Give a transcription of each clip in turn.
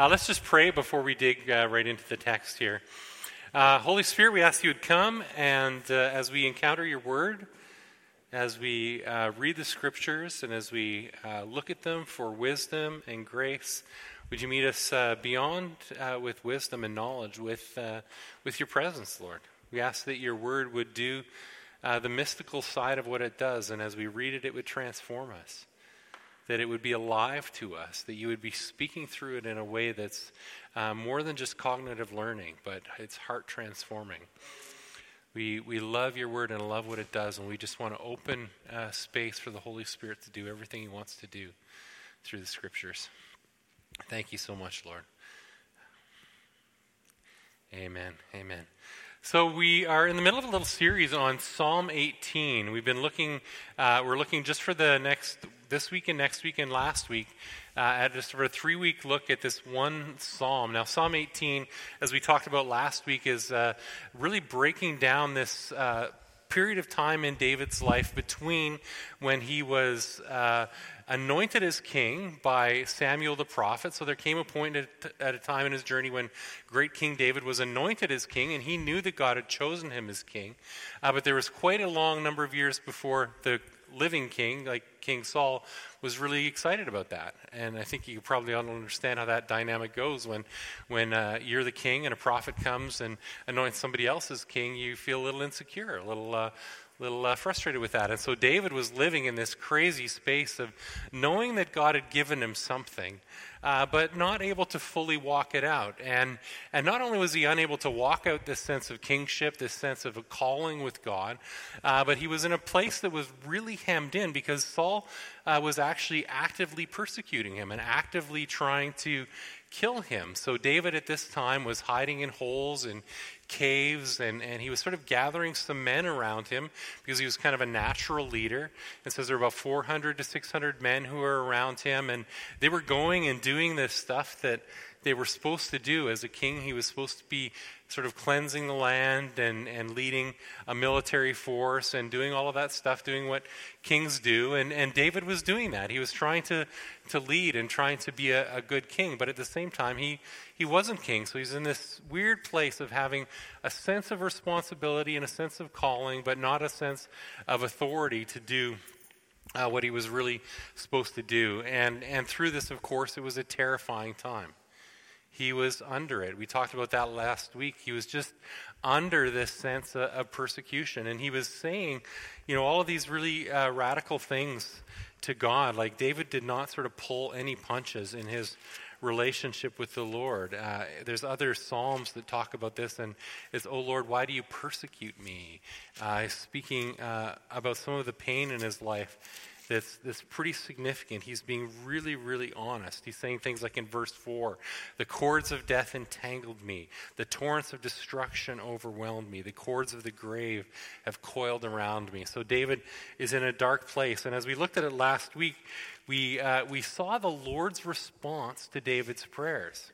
Uh, let's just pray before we dig uh, right into the text here. Uh, Holy Spirit, we ask you would come, and uh, as we encounter your word, as we uh, read the scriptures, and as we uh, look at them for wisdom and grace, would you meet us beyond with wisdom and knowledge, with, with your presence, Lord? We ask that your word would do the mystical side of what it does, and as we read it, it would transform us that it would be alive to us, that you would be speaking through it in a way that's uh, more than just cognitive learning, but it's heart transforming. We, we love your word and love what it does, and we just want to open uh, space for the Holy Spirit to do everything he wants to do through the scriptures. Thank you so much, Lord. Amen. Amen. So we are in the middle of a little series on Psalm 18. We've been looking, uh, we're looking just for the next, this week and next week and last week, uh, at just for a three week look at this one psalm. Now, Psalm 18, as we talked about last week, is uh, really breaking down this uh, period of time in David's life between when he was uh, anointed as king by Samuel the prophet. So there came a point at, at, a time in his journey when great King David was anointed as king, and he knew that God had chosen him as king. Uh, but there was quite a long number of years before the living king, like King Saul, was really excited about that. And I think you probably understand how that dynamic goes when, when uh, you're the king and a prophet comes and anoints somebody else as king, you feel a little insecure, a little, uh, little uh, frustrated with that. And so David was living in this crazy space of knowing that God had given him something, uh, but not able to fully walk it out. And, and not only was he unable to walk out this sense of kingship, this sense of a calling with God, uh, but he was in a place that was really hemmed in because Saul uh, was actually actively persecuting him and actively trying to kill him. So David at this time was hiding in holes and caves, and, and he was sort of gathering some men around him because he was kind of a natural leader. It says there were about 400 to 600 men who were around him, and they were going and doing this stuff that they were supposed to do. As a king, he was supposed to be sort of cleansing the land and, and leading a military force and doing all of that stuff, doing what kings do. And, and David was doing that. He was trying to, to lead and trying to be a, a good king. But at the same time, he, he wasn't king. So he's in this weird place of having a sense of responsibility and a sense of calling, but not a sense of authority to do uh, what he was really supposed to do. And, and through this, of course, it was a terrifying time he was under it. We talked about that last week. He was just under this sense of, of persecution. And he was saying, you know, all of these really uh, radical things to God. Like David did not sort of pull any punches in his relationship with the Lord. Uh, there's other Psalms that talk about this, and it's, Oh Lord, why do you persecute me? Uh, speaking uh, about some of the pain in his life that's, that's pretty significant. He's being really, really honest. He's saying things like in verse 4 The cords of death entangled me, the torrents of destruction overwhelmed me, the cords of the grave have coiled around me. So David is in a dark place. And as we looked at it last week, we, uh, we saw the Lord's response to David's prayers.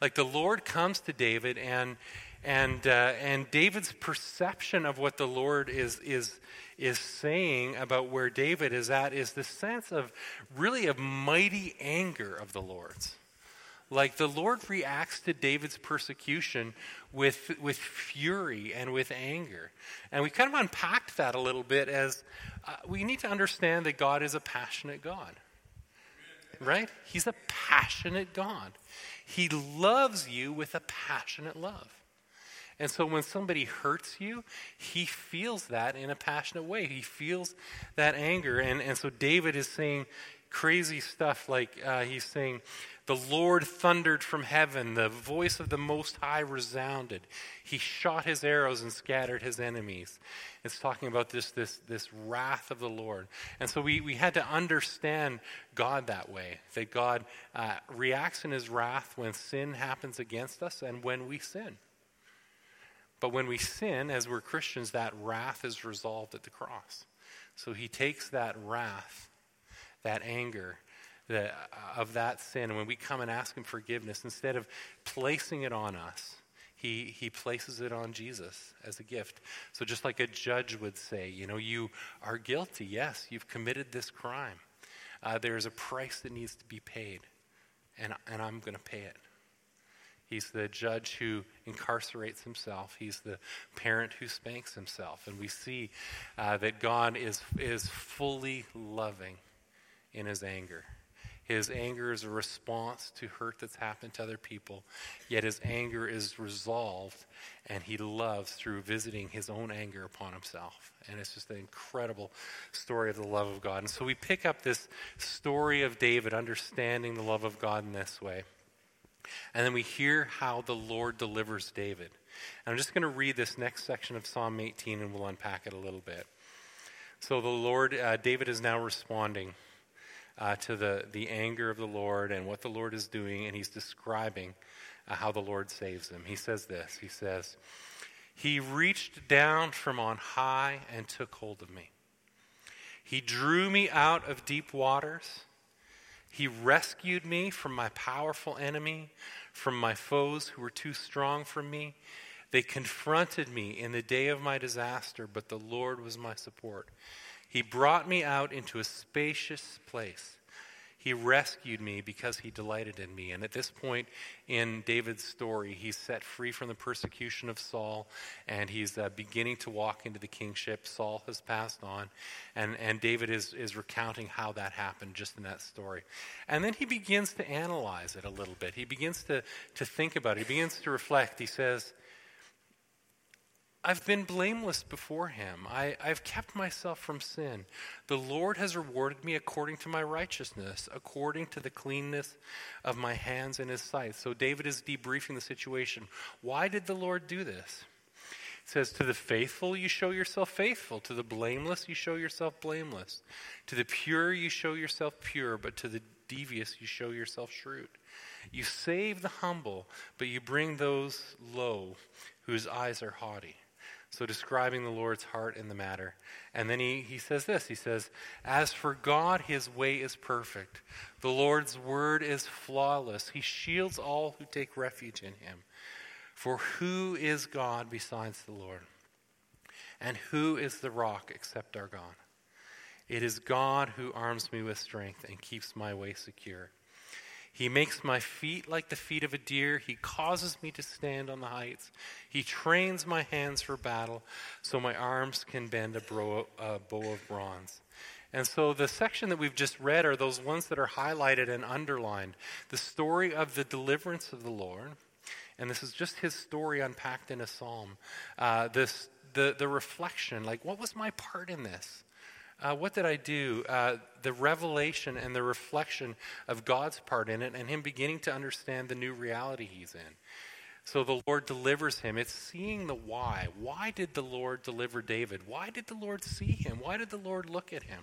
Like the Lord comes to David and and uh, and David's perception of what the Lord is is is saying about where David is at is the sense of really of mighty anger of the Lord's. Like the Lord reacts to David's persecution with, with fury and with anger. And we kind of unpacked that a little bit as uh, we need to understand that God is a passionate God. Right? He's a passionate God. He loves you with a passionate love. And so when somebody hurts you, he feels that in a passionate way. He feels that anger. And, and so David is saying crazy stuff like uh, he's saying, The Lord thundered from heaven, the voice of the Most High resounded. He shot his arrows and scattered his enemies. It's talking about this, this, this wrath of the Lord. And so we, we had to understand God that way that God uh, reacts in his wrath when sin happens against us and when we sin. But when we sin, as we're Christians, that wrath is resolved at the cross. So he takes that wrath, that anger, the, of that sin, and when we come and ask him forgiveness, instead of placing it on us, he, he places it on Jesus as a gift. So just like a judge would say, you know, you are guilty. Yes, you've committed this crime. Uh, there is a price that needs to be paid, and, and I'm going to pay it. He's the judge who incarcerates himself. He's the parent who spanks himself. And we see uh, that God is, is fully loving in his anger. His anger is a response to hurt that's happened to other people, yet his anger is resolved and he loves through visiting his own anger upon himself. And it's just an incredible story of the love of God. And so we pick up this story of David understanding the love of God in this way. And then we hear how the Lord delivers David. And I'm just going to read this next section of Psalm 18 and we'll unpack it a little bit. So the Lord, uh, David is now responding uh, to the, the anger of the Lord and what the Lord is doing, and he's describing uh, how the Lord saves him. He says this He says, He reached down from on high and took hold of me. He drew me out of deep waters. He rescued me from my powerful enemy, from my foes who were too strong for me. They confronted me in the day of my disaster, but the Lord was my support. He brought me out into a spacious place. He rescued me because he delighted in me. And at this point in David's story, he's set free from the persecution of Saul and he's uh, beginning to walk into the kingship. Saul has passed on. And, and David is, is recounting how that happened just in that story. And then he begins to analyze it a little bit. He begins to, to think about it. He begins to reflect. He says, I've been blameless before him. I, have kept myself from sin. The Lord has rewarded me according to my righteousness, according to the cleanness of my hands in his sight. So David is debriefing the situation. Why did the Lord do this? It says, To the faithful you show yourself faithful, to the blameless you show yourself blameless, to the pure you show yourself pure, but to the devious you show yourself shrewd. You save the humble, but you bring those low whose eyes are haughty. So, describing the Lord's heart in the matter. And then he, he says this He says, As for God, his way is perfect. The Lord's word is flawless. He shields all who take refuge in him. For who is God besides the Lord? And who is the rock except our God? It is God who arms me with strength and keeps my way secure. He makes my feet like the feet of a deer. He causes me to stand on the heights. He trains my hands for battle so my arms can bend a, bro, a bow of bronze. And so the section that we've just read are those ones that are highlighted and underlined. The story of the deliverance of the Lord. And this is just his story unpacked in a psalm. Uh, this, the, the reflection, like, what was my part in this? Uh, what did I do? Uh, the revelation and the reflection of God's part in it, and him beginning to understand the new reality he's in. So the Lord delivers him. It's seeing the why. Why did the Lord deliver David? Why did the Lord see him? Why did the Lord look at him?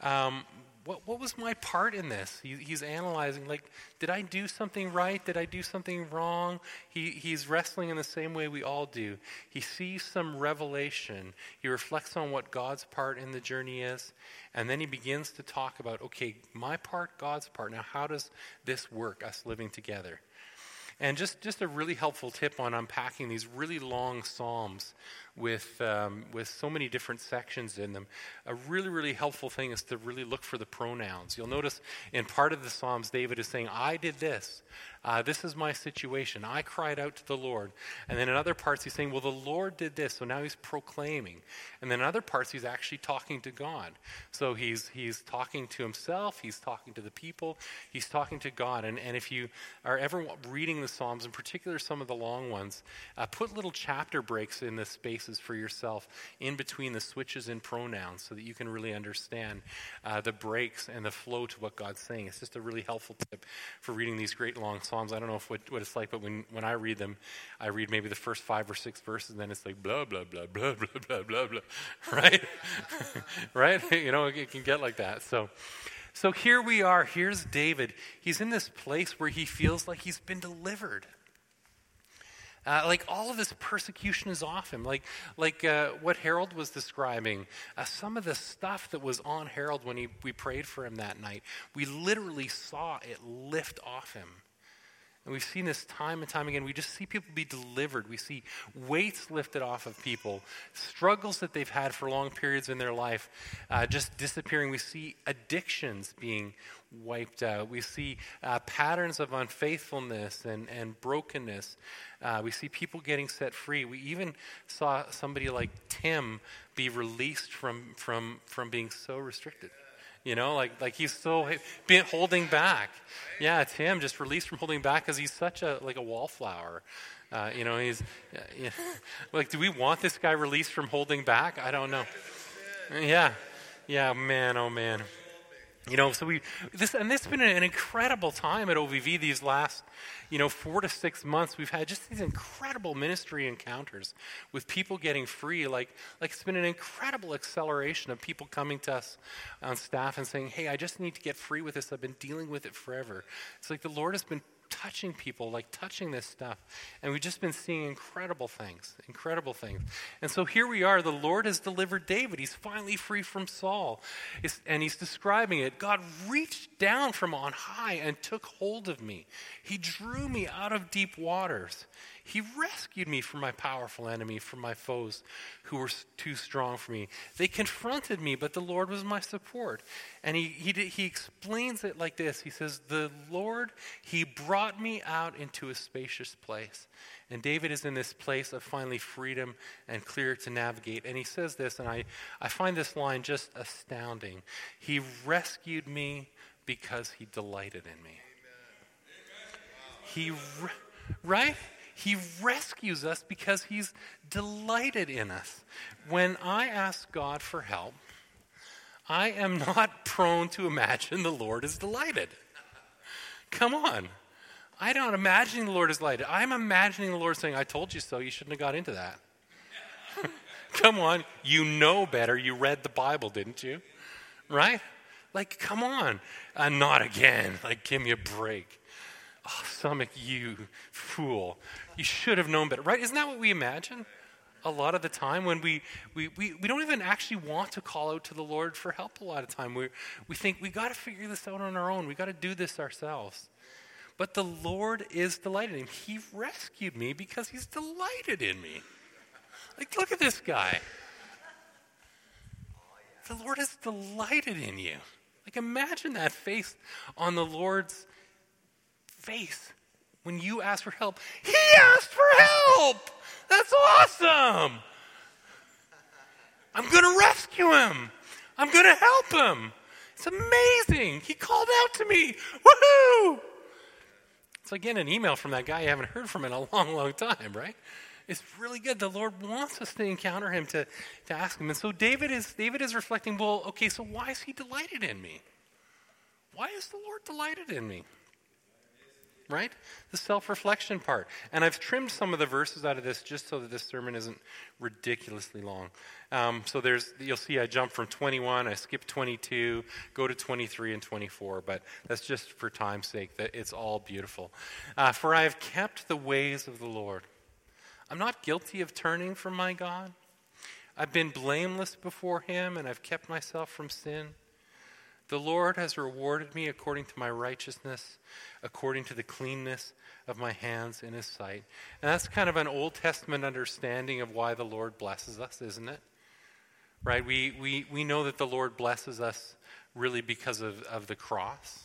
Um, what, what was my part in this? He, he's analyzing, like, did I do something right? Did I do something wrong? He, he's wrestling in the same way we all do. He sees some revelation. He reflects on what God's part in the journey is. And then he begins to talk about, okay, my part, God's part. Now, how does this work, us living together? And just, just a really helpful tip on unpacking these really long Psalms with, um, with so many different sections in them. A really, really helpful thing is to really look for the pronouns. You'll notice in part of the Psalms, David is saying, I did this. Uh, this is my situation. I cried out to the Lord. And then in other parts, he's saying, Well, the Lord did this. So now he's proclaiming. And then in other parts, he's actually talking to God. So he's, he's talking to himself, he's talking to the people, he's talking to God. And, and if you are ever reading the Psalms, in particular some of the long ones, uh, put little chapter breaks in the spaces for yourself in between the switches in pronouns so that you can really understand uh, the breaks and the flow to what God's saying. It's just a really helpful tip for reading these great long Psalms. I don't know if what, what it's like, but when, when I read them, I read maybe the first five or six verses, and then it's like blah, blah, blah, blah, blah, blah, blah, blah, right? right? You know, it can get like that. So, so here we are. Here's David. He's in this place where he feels like he's been delivered. Uh, like all of this persecution is off him. Like, like uh, what Harold was describing, uh, some of the stuff that was on Harold when he, we prayed for him that night, we literally saw it lift off him. And we've seen this time and time again. We just see people be delivered. We see weights lifted off of people, struggles that they've had for long periods in their life uh, just disappearing. We see addictions being wiped out. We see uh, patterns of unfaithfulness and, and brokenness. Uh, we see people getting set free. We even saw somebody like Tim be released from, from, from being so restricted. You know, like like he's so holding back. Yeah, it's him just released from holding back because he's such a like a wallflower. Uh, you know, he's like, do we want this guy released from holding back? I don't know. Yeah, yeah, man, oh man. You know, so we this and this has been an incredible time at OVV these last, you know, four to six months. We've had just these incredible ministry encounters with people getting free. Like, like it's been an incredible acceleration of people coming to us on staff and saying, "Hey, I just need to get free with this. I've been dealing with it forever." It's like the Lord has been touching people, like touching this stuff. And we've just been seeing incredible things, incredible things. And so here we are. The Lord has delivered David. He's finally free from Saul. It's, and he's describing it God reached down from on high and took hold of me. He drew me out of deep waters. He rescued me from my powerful enemy, from my foes who were too strong for me. They confronted me, but the Lord was my support. And he, he, he explains it like this He says, The Lord, He brought me out into a spacious place. And David is in this place of finally freedom and clear to navigate. And he says this, and I, I find this line just astounding. He rescued me because he delighted in me. He, right? He rescues us because He's delighted in us. When I ask God for help, I am not prone to imagine the Lord is delighted. Come on. I don't imagine the Lord is delighted. I'm imagining the Lord saying, I told you so. You shouldn't have got into that. come on. You know better. You read the Bible, didn't you? Right? Like, come on. Uh, not again. Like, give me a break. Oh, stomach, you fool. You should have known better, right? Isn't that what we imagine? A lot of the time when we, we, we, we don't even actually want to call out to the Lord for help a lot of time. We, we think we got to figure this out on our own. We got to do this ourselves. But the Lord is delighted in me. He rescued me because he's delighted in me. Like, look at this guy. The Lord is delighted in you. Like, imagine that face on the Lord's face when you ask for help. He asked for help! That's awesome! I'm going to rescue him. I'm going to help him. It's amazing. He called out to me. Woohoo! Like getting an email from that guy you haven't heard from in a long, long time, right? It's really good. The Lord wants us to encounter him, to, to ask him. And so David is David is reflecting, well, okay, so why is he delighted in me? Why is the Lord delighted in me? Right? The self reflection part. And I've trimmed some of the verses out of this just so that this sermon isn't ridiculously long. Um, so there's, you'll see I jump from 21, I skip 22, go to 23 and 24, but that's just for time's sake, that it's all beautiful. Uh, for I have kept the ways of the Lord. I'm not guilty of turning from my God. I've been blameless before him, and I've kept myself from sin. The Lord has rewarded me according to my righteousness, according to the cleanness of my hands in his sight. And that's kind of an Old Testament understanding of why the Lord blesses us, isn't it? Right? We, we, we know that the Lord blesses us really because of, of the cross,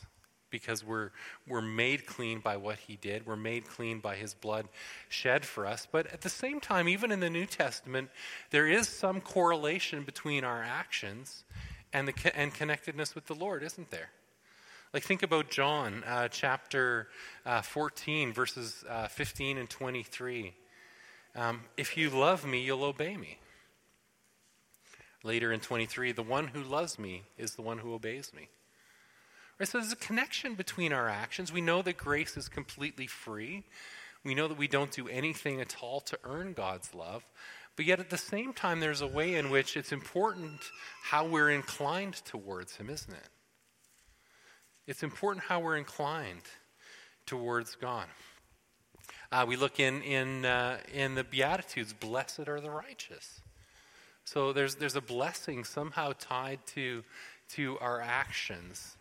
because we're, we're made clean by what he did. We're made clean by his blood shed for us. But at the same time, even in the New Testament, there is some correlation between our actions and, the, and connectedness with the Lord, isn't there? Like, think about John uh, chapter uh, 14, verses uh, 15 and 23. Um, if you love me, you'll obey me. Later in 23, the one who loves me is the one who obeys me. Right, so there's a connection between our actions. We know that grace is completely free. We know that we don't do anything at all to earn God's love. But yet at the same time, there's a way in which it's important how we're inclined towards Him, isn't it? It's important how we're inclined towards God. Uh, we look in in uh, in the Beatitudes. Blessed are the righteous. So there's there's a blessing somehow tied to to our actions.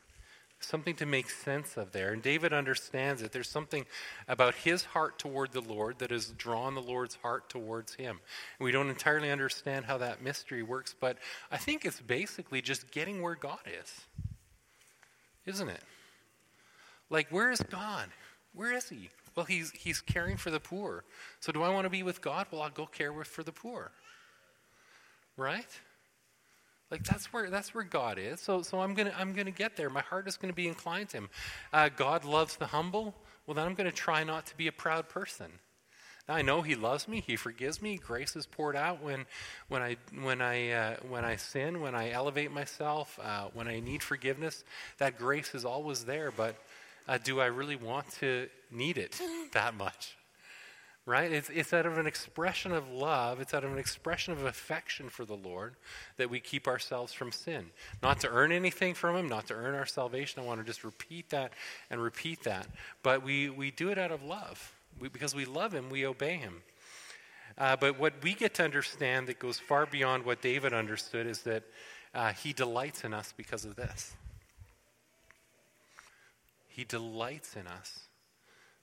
Something to make sense of there. And David understands it. There's something about his heart toward the Lord that has drawn the Lord's heart towards him. And we don't entirely understand how that mystery works, but I think it's basically just getting where God is. Isn't it? Like, where is God? Where is he? Well, he's, he's caring for the poor. So, do I want to be with God? Well, I'll go care for the poor. Right? Like that's where that's where God is. So so I'm gonna I'm gonna get there. My heart is gonna be inclined to Him. Uh, God loves the humble. Well, then I'm gonna try not to be a proud person. Now I know He loves me. He forgives me. Grace is poured out when when I when I uh, when I sin, when I elevate myself, uh, when I need forgiveness. That grace is always there. But uh, do I really want to need it that much? Right? It's, it's out of an expression of love, it's out of an expression of affection for the Lord that we keep ourselves from sin. Not to earn anything from Him, not to earn our salvation. I want to just repeat that and repeat that. But we, we do it out of love. We, because we love Him, we obey Him. Uh, but what we get to understand that goes far beyond what David understood is that uh, He delights in us because of this. He delights in us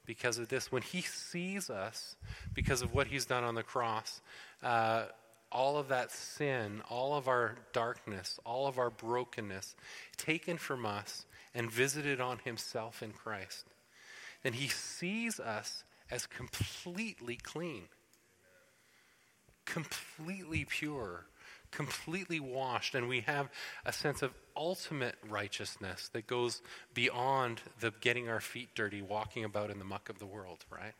because of this. When he sees us because of what he's done on the cross, uh, all of that sin, all of our darkness, all of our brokenness taken from us and visited on himself in Christ, then he sees us as completely clean, completely pure, completely washed, and we have a sense of ultimate righteousness that goes beyond the getting our feet dirty, walking about in the muck of the world, right?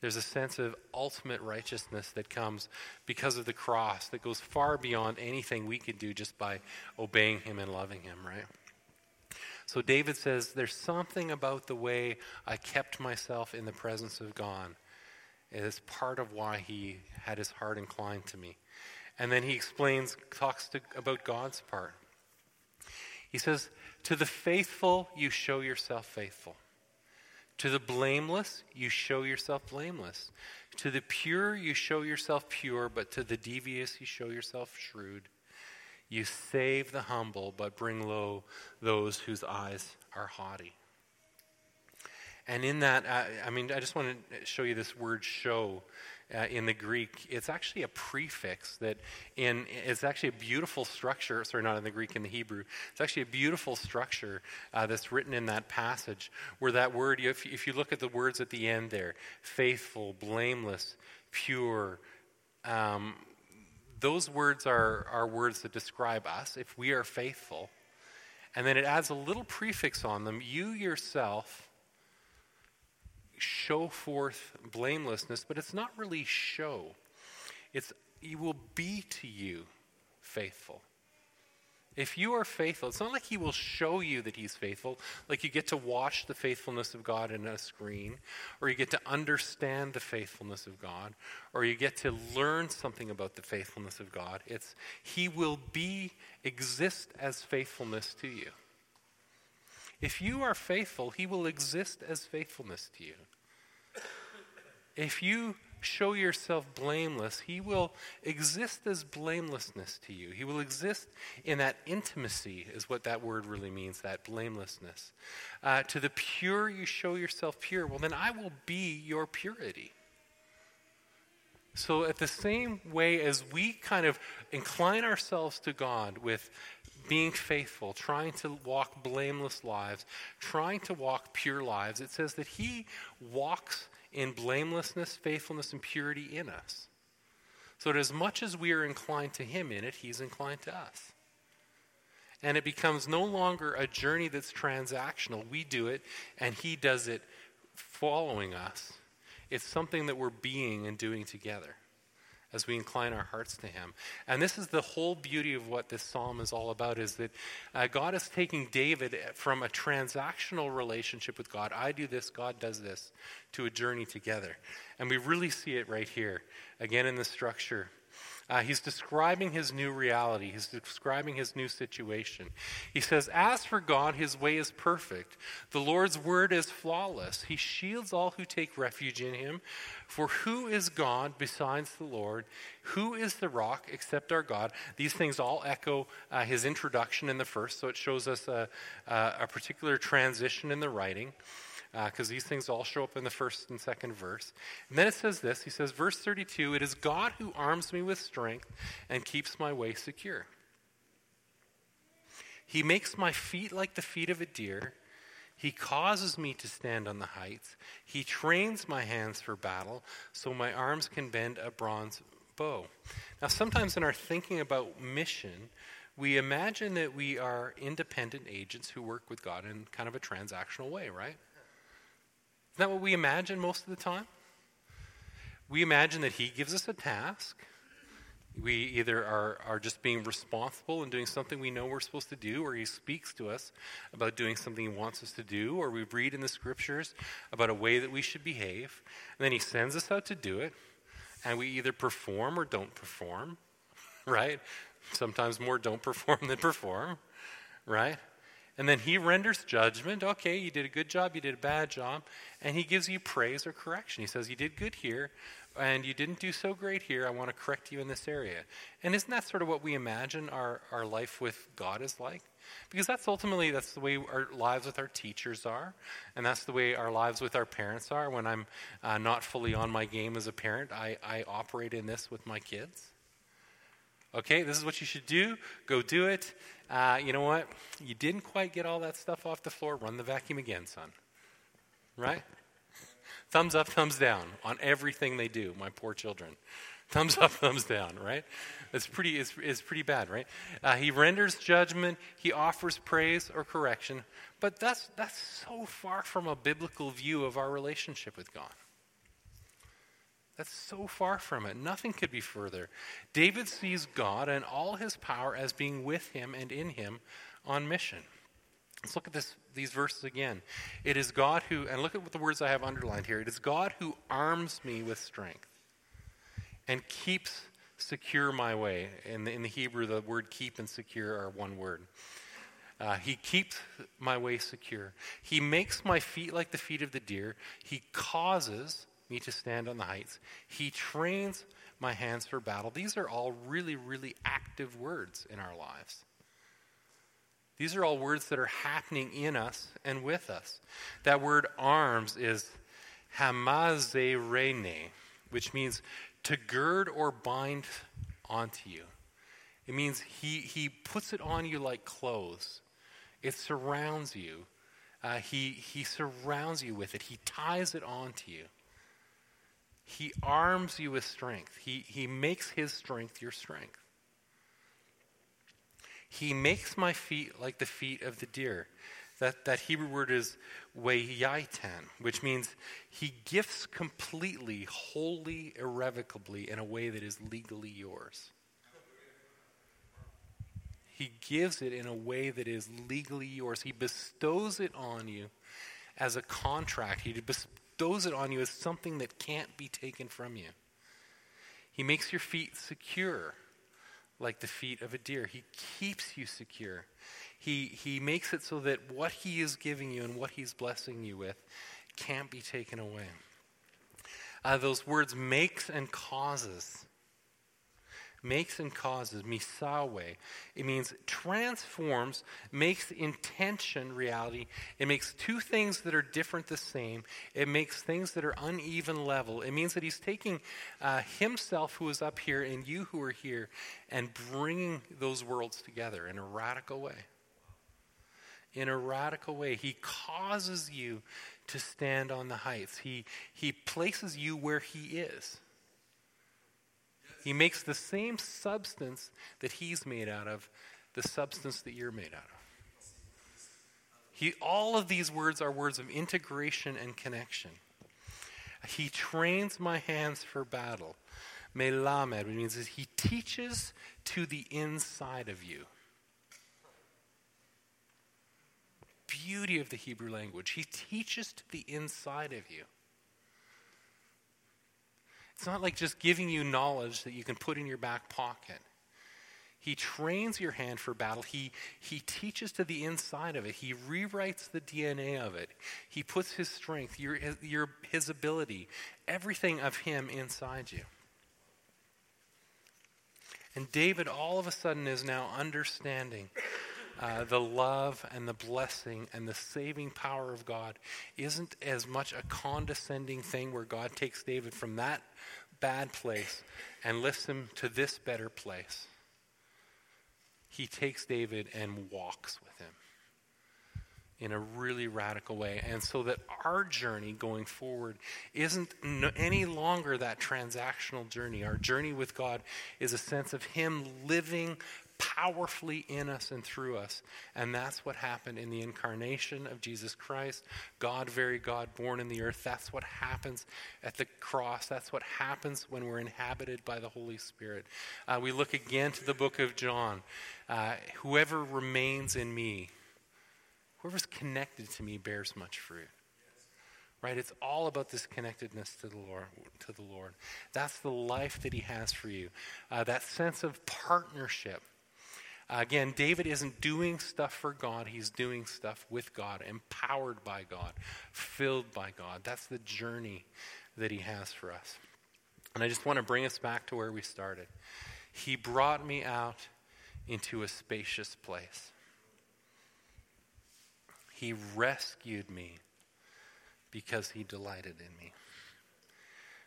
There's a sense of ultimate righteousness that comes because of the cross that goes far beyond anything we could do just by obeying Him and loving Him, right? So David says, There's something about the way I kept myself in the presence of God. It is part of why he had his heart inclined to me. And then he explains, talks to, about God's part. He says, To the faithful, you show yourself faithful. To the blameless, you show yourself blameless. To the pure, you show yourself pure, but to the devious, you show yourself shrewd. You save the humble, but bring low those whose eyes are haughty. And in that, uh, I mean, I just want to show you this word show uh, in the Greek, it's actually a prefix that in it's actually a beautiful structure. Sorry, not in the Greek, in the Hebrew. It's actually a beautiful structure uh, that's written in that passage where that word, if, if you look at the words at the end there, faithful, blameless, pure. Um, those words are, are words that describe us if we are faithful. And then it adds a little prefix on them. You yourself show forth blamelessness, but it's not really show. It's he will be to you faithful. If you are faithful, it's not like he will show you that he's faithful, like you get to watch the faithfulness of God in a screen, or you get to understand the faithfulness of God, or you get to learn something about the faithfulness of God. It's he will be exist as faithfulness to you. If you are faithful, he will exist as faithfulness to you. If you show yourself blameless, he will exist as blamelessness to you. He will exist in that intimacy, is what that word really means, that blamelessness. Uh, to the pure, you show yourself pure. Well, then I will be your purity. So, at the same way as we kind of incline ourselves to God with being faithful, trying to walk blameless lives, trying to walk pure lives, it says that He walks in blamelessness, faithfulness, and purity in us. So that as much as we are inclined to Him in it, He's inclined to us. And it becomes no longer a journey that's transactional. We do it, and He does it following us. It's something that we're being and doing together as we incline our hearts to him. And this is the whole beauty of what this psalm is all about is that uh, god is taking david from a transactional relationship with god. I do this god does this to a journey together. And we really see it right here again in the structure Uh, he's describing his new reality. He's describing his new situation. He says, As for God, his way is perfect. The Lord's word is flawless. He shields all who take refuge in him. For who is God besides the Lord? Who is the rock except our God? These things all echo uh, his introduction in the first, so it shows us a, a, a particular transition in the writing because uh, these things all show up in the first and second verse. And then it says this He says, verse 32 It is God who arms me with strength and keeps my way secure. He makes my feet like the feet of a deer. He causes me to stand on the heights. He trains my hands for battle so my arms can bend a bronze bow. Now, sometimes in our thinking about mission, we imagine that we are independent agents who work with God in kind of a transactional way, right? Isn't that what we imagine most of the time? We imagine that He gives us a task. We either are, are just being responsible and doing something we know we're supposed to do, or He speaks to us about doing something He wants us to do, or we read in the Scriptures about a way that we should behave. And then He sends us out to do it, and we either perform or don't perform, right? Sometimes more don't perform than perform, right? And then he renders judgment. Okay, you did a good job, you did a bad job. And he gives you praise or correction. He says, You did good here, and you didn't do so great here. I want to correct you in this area. And isn't that sort of what we imagine our, our life with God is like? Because that's ultimately that's the way our lives with our teachers are, and that's the way our lives with our parents are. When I'm uh, not fully on my game as a parent, I, I operate in this with my kids. Okay, this is what you should do. Go do it. Uh, you know what? You didn't quite get all that stuff off the floor. Run the vacuum again, son. Right? thumbs up, thumbs down on everything they do, my poor children. Thumbs up, thumbs down, right? It's pretty, it's, it's pretty bad, right? Uh, he renders judgment, he offers praise or correction, but that's, that's so far from a biblical view of our relationship with God. That's so far from it. Nothing could be further. David sees God and all his power as being with him and in him on mission. Let's look at this, these verses again. It is God who, and look at what the words I have underlined here. It is God who arms me with strength and keeps secure my way. In the, in the Hebrew, the word keep and secure are one word. Uh, he keeps my way secure. He makes my feet like the feet of the deer. He causes me to stand on the heights. He trains my hands for battle. These are all really, really active words in our lives. These are all words that are happening in us and with us. That word arms is hamazerene, which means to gird or bind onto you. It means he, he puts it on you like clothes. It surrounds you. Uh, he, he surrounds you with it. He ties it onto you. He arms you with strength. He, he makes his strength your strength. He makes my feet like the feet of the deer. That, that Hebrew word is weyaitan, which means he gifts completely, wholly, irrevocably in a way that is legally yours. He gives it in a way that is legally yours. He bestows it on you as a contract. He bestows it on you as something that can't be taken from you. He makes your feet secure like the feet of a deer. He keeps you secure. He, he makes it so that what He is giving you and what He's blessing you with can't be taken away. Uh, those words makes and causes makes and causes, misawe. It means transforms, makes intention reality. It makes two things that are different the same. It makes things that are uneven level. It means that he's taking uh, himself, who is up here, and you who are here, and bringing those worlds together in a radical way. In a radical way. He causes you to stand on the heights. He, he places you where he is. He makes the same substance that he's made out of, the substance that you're made out of. He, all of these words are words of integration and connection. He trains my hands for battle. Melamed, means that he teaches to the inside of you. Beauty of the Hebrew language. He teaches to the inside of you. It's not like just giving you knowledge that you can put in your back pocket. He trains your hand for battle. He, he teaches to the inside of it. He rewrites the DNA of it. He puts his strength, your, your, his ability, everything of him inside you. And David all of a sudden is now understanding uh, the love and the blessing and the saving power of God isn't as much a condescending thing where God takes David from that bad place and lifts him to this better place he takes David and walks with him in a really radical way. And so that our journey going forward isn't any longer that transactional journey. Our journey with God is a sense of Him living powerfully in us and through us. And that's what happened in the incarnation of Jesus Christ, God, very God, born in the earth. That's what happens at the cross. That's what happens when we're inhabited by the Holy Spirit. Uh, we look again to the book of John. Uh, whoever remains in me, whoever's connected to me, bears much fruit right it's all about this connectedness to the lord to the lord that's the life that he has for you uh, that sense of partnership Again, David isn't doing stuff for God, he's doing stuff with God, empowered by God, filled by God. That's the journey that he has for us. And I just want to bring us back to where we started. He brought me out into a spacious place. He rescued me because he delighted in me.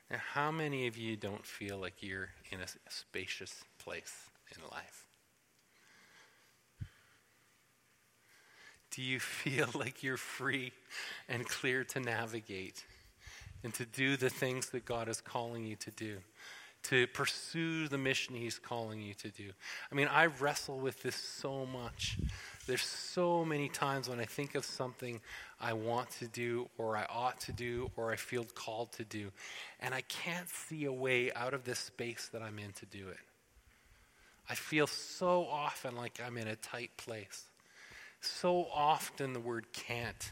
Now, how many of you don't feel like you're in a spacious place in life? Do you feel like you're free and clear to navigate and to do the things that God is calling you to do? To pursue the mission He's calling you to do. I mean, I wrestle with this so much. There's so many times when I think of something I want to do, or I ought to do, or I feel called to do, and I can't see a way out of this space that I'm in to do it. I feel so often like I'm in a tight place. So often the word can't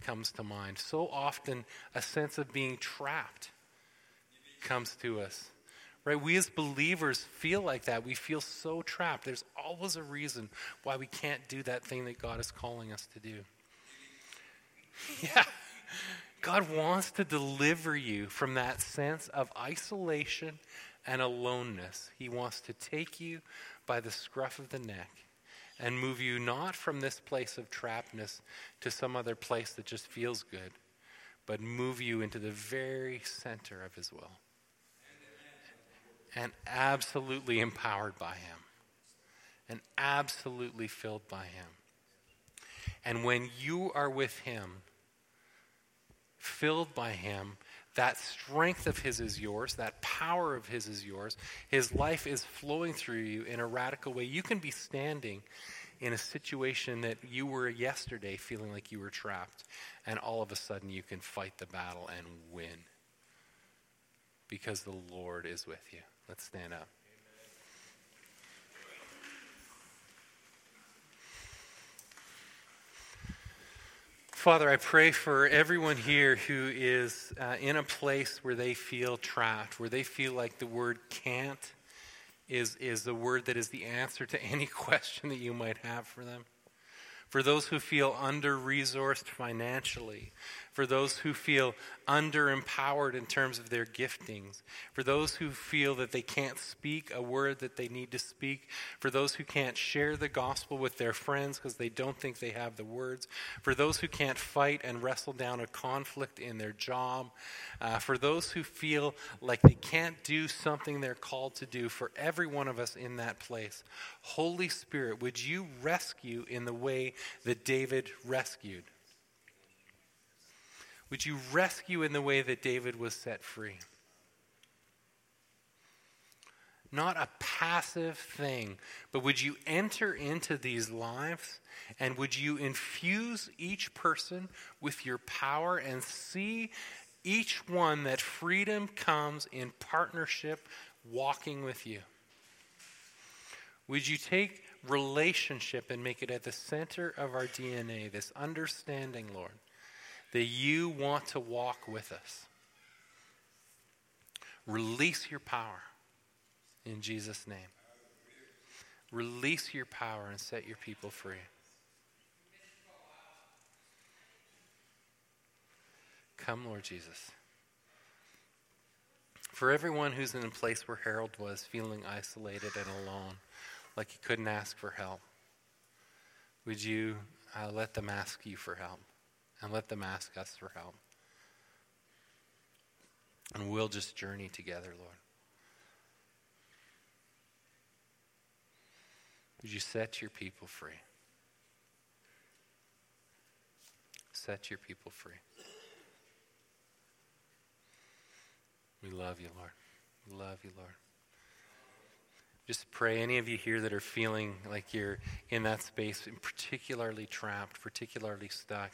comes to mind. So often a sense of being trapped comes to us. Right? We as believers feel like that. We feel so trapped. There's always a reason why we can't do that thing that God is calling us to do. Yeah. God wants to deliver you from that sense of isolation and aloneness. He wants to take you by the scruff of the neck and move you not from this place of trappedness to some other place that just feels good, but move you into the very center of His will. And absolutely empowered by Him, and absolutely filled by Him. And when you are with Him, filled by Him, that strength of His is yours. That power of His is yours. His life is flowing through you in a radical way. You can be standing in a situation that you were yesterday feeling like you were trapped, and all of a sudden you can fight the battle and win because the Lord is with you. Let's stand up. Father, I pray for everyone here who is uh, in a place where they feel trapped, where they feel like the word can't is, is the word that is the answer to any question that you might have for them. For those who feel under resourced financially, for those who feel underempowered in terms of their giftings, for those who feel that they can't speak a word that they need to speak, for those who can't share the gospel with their friends because they don't think they have the words, for those who can't fight and wrestle down a conflict in their job, uh, for those who feel like they can't do something they're called to do, for every one of us in that place, Holy Spirit, would you rescue in the way that David rescued? Would you rescue in the way that David was set free? Not a passive thing, but would you enter into these lives and would you infuse each person with your power and see each one that freedom comes in partnership walking with you? Would you take relationship and make it at the center of our DNA, this understanding, Lord? That you want to walk with us. Release your power in Jesus' name. Release your power and set your people free. Come, Lord Jesus. For everyone who's in a place where Harold was, feeling isolated and alone, like he couldn't ask for help, would you uh, let them ask you for help and let them ask us for help? And we'll just journey together, Lord. Would you set your people free? Set your people free. We love you, Lord. We love you, Lord. Just pray, any of you here that are feeling like you're in that space, particularly trapped, particularly stuck,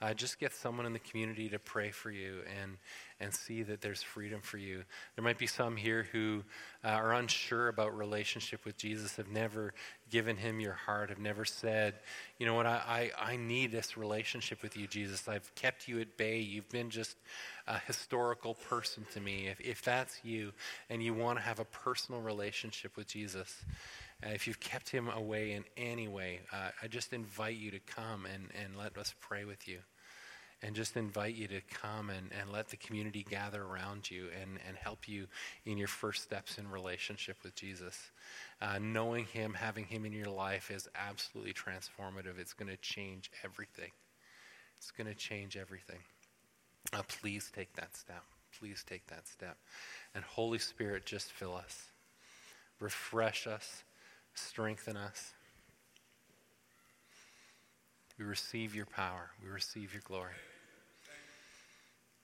uh, just get someone in the community to pray for you. And, and see that there's freedom for you. There might be some here who uh, are unsure about relationship with Jesus, have never given him your heart, have never said, you know what, I, I, I need this relationship with you, Jesus. I've kept you at bay. You've been just a historical person to me. If, if that's you and you want to have a personal relationship with Jesus, uh, if you've kept him away in any way, uh, I just invite you to come and, and let us pray with you. And just invite you to come and, and let the community gather around you and, and help you in your first steps in relationship with Jesus. Uh, knowing Him, having Him in your life is absolutely transformative. It's going to change everything. It's going to change everything. Uh, please take that step. Please take that step. And Holy Spirit, just fill us, refresh us, strengthen us. We receive your power, we receive your glory.